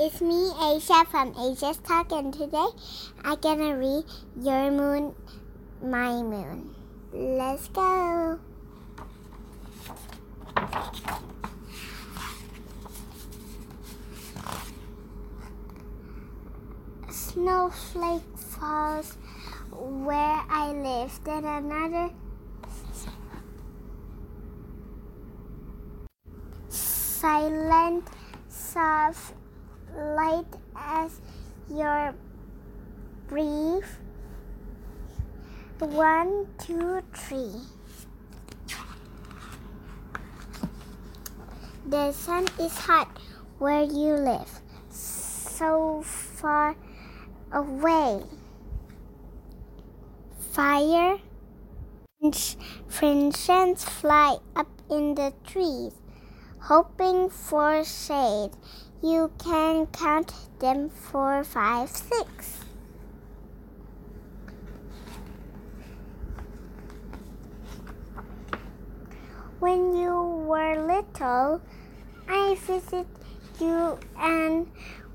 it's me, Asia from Asia's Talk, and today I'm gonna read Your Moon, My Moon. Let's go. Snowflake falls where I live, then another silent, soft light as your breath. One, two, three. The sun is hot where you live, so far away. Fire friends fly up in the trees hoping for shade. You can count them four, five, six. When you were little, I visited you and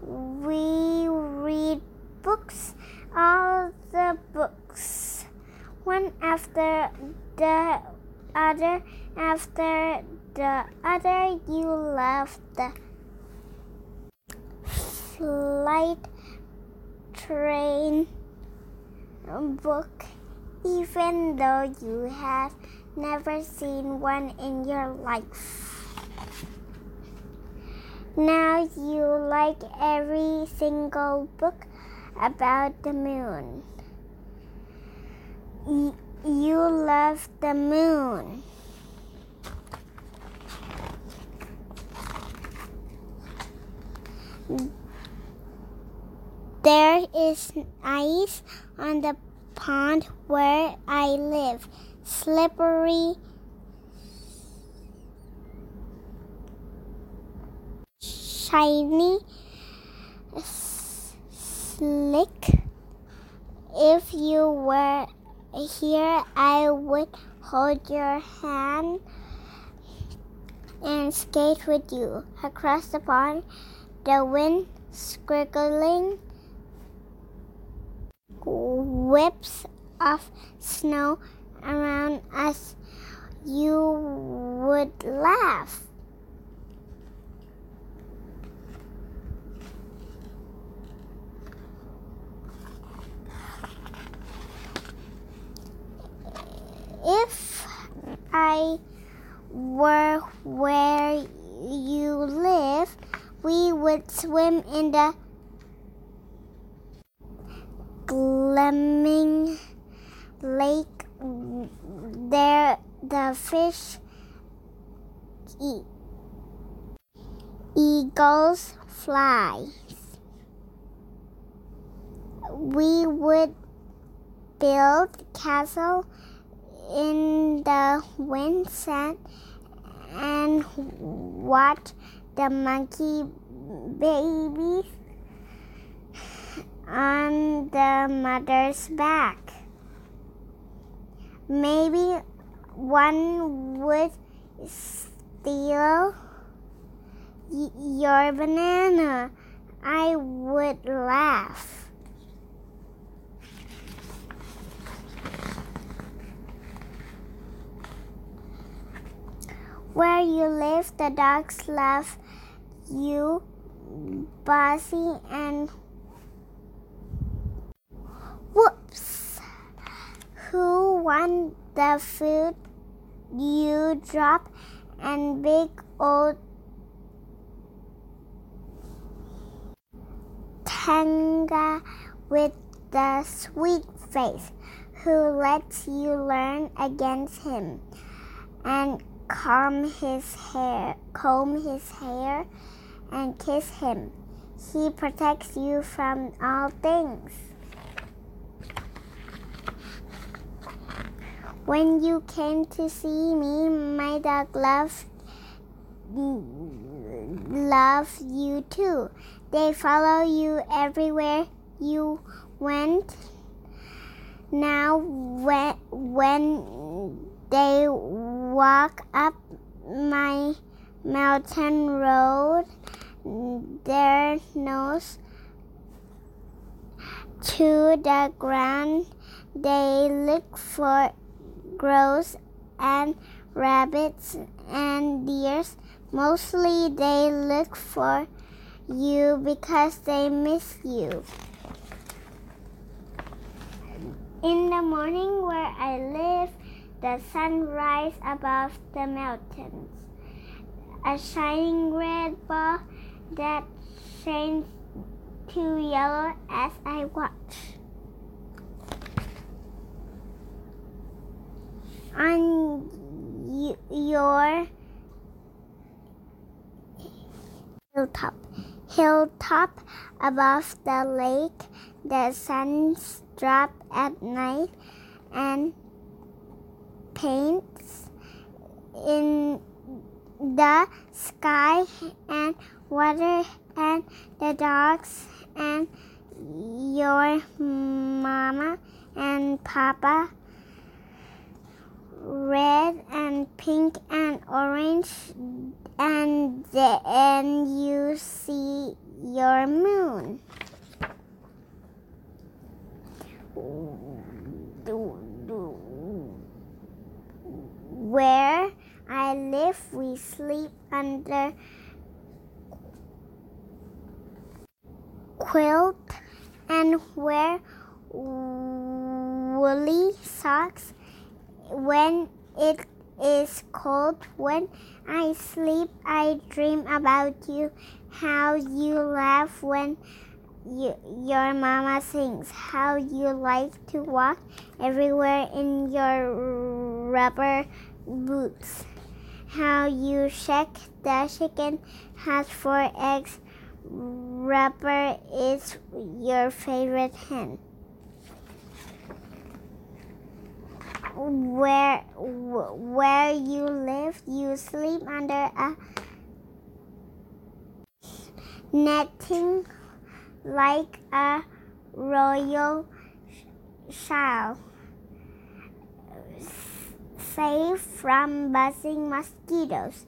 we read books, all the books, one after the other after the other you love the flight train book even though you have never seen one in your life. Now you like every single book about the moon. You love the moon. There is ice on the pond where I live. Slippery, shiny, slick. If you were here, I would hold your hand and skate with you across the pond. The wind squiggling whips of snow around us. You would laugh. If I were where you live, we would swim in the gleaming lake. There, the fish eat. Eagles fly. We would build castle in the wind sand and watch the monkey babies on the mother's back. Maybe one would steal your banana. I would laugh. Where you live, the dogs love you, Bossy and Whoops! Who won the food you drop and big old Tanga with the sweet face who lets you learn against him and comb his hair, comb his hair, and kiss him. He protects you from all things. When you came to see me, my dog loved love you too. They follow you everywhere you went. Now when when they walk up my mountain road. their nose to the ground. They look for crows and rabbits and deers. Mostly they look for you because they miss you. In the morning where I live, the sun rises above the mountains. A shining red ball that shines to yellow as I watch. On your hilltop, hilltop above the lake, the sun's drop at night and paints in the sky and water and the dogs and your mama and papa red and pink and orange and then you see your moon. Where I live we sleep under quilt and wear woolly socks when it is cold. When I sleep, I dream about you, how you laugh when you, your mama sings, how you like to walk everywhere in your rubber boots, how you shake the chicken has four eggs Rubber is your favorite hen. Where where you live, you sleep under a netting like a royal shell, safe from buzzing mosquitoes.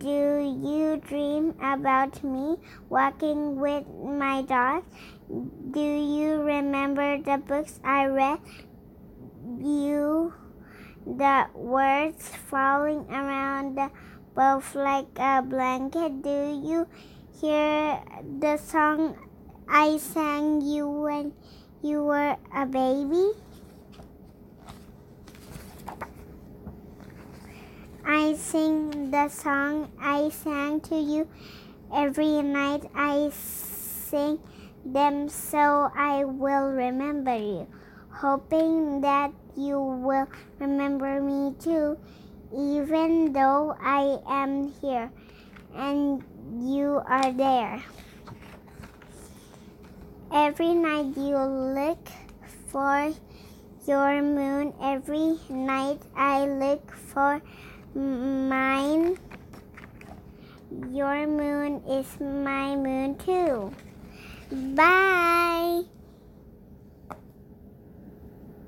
Do you dream about me walking with my dog? Do you remember the books I read? You, the words falling around both like a blanket. Do you hear the song I sang you when you were a baby? I sing the song I sang to you every night. I sing them so I will remember you, hoping that you will remember me too, even though I am here and you are there. Every night you look for your moon. Every night I look for Mine. Your moon is my moon too. Bye.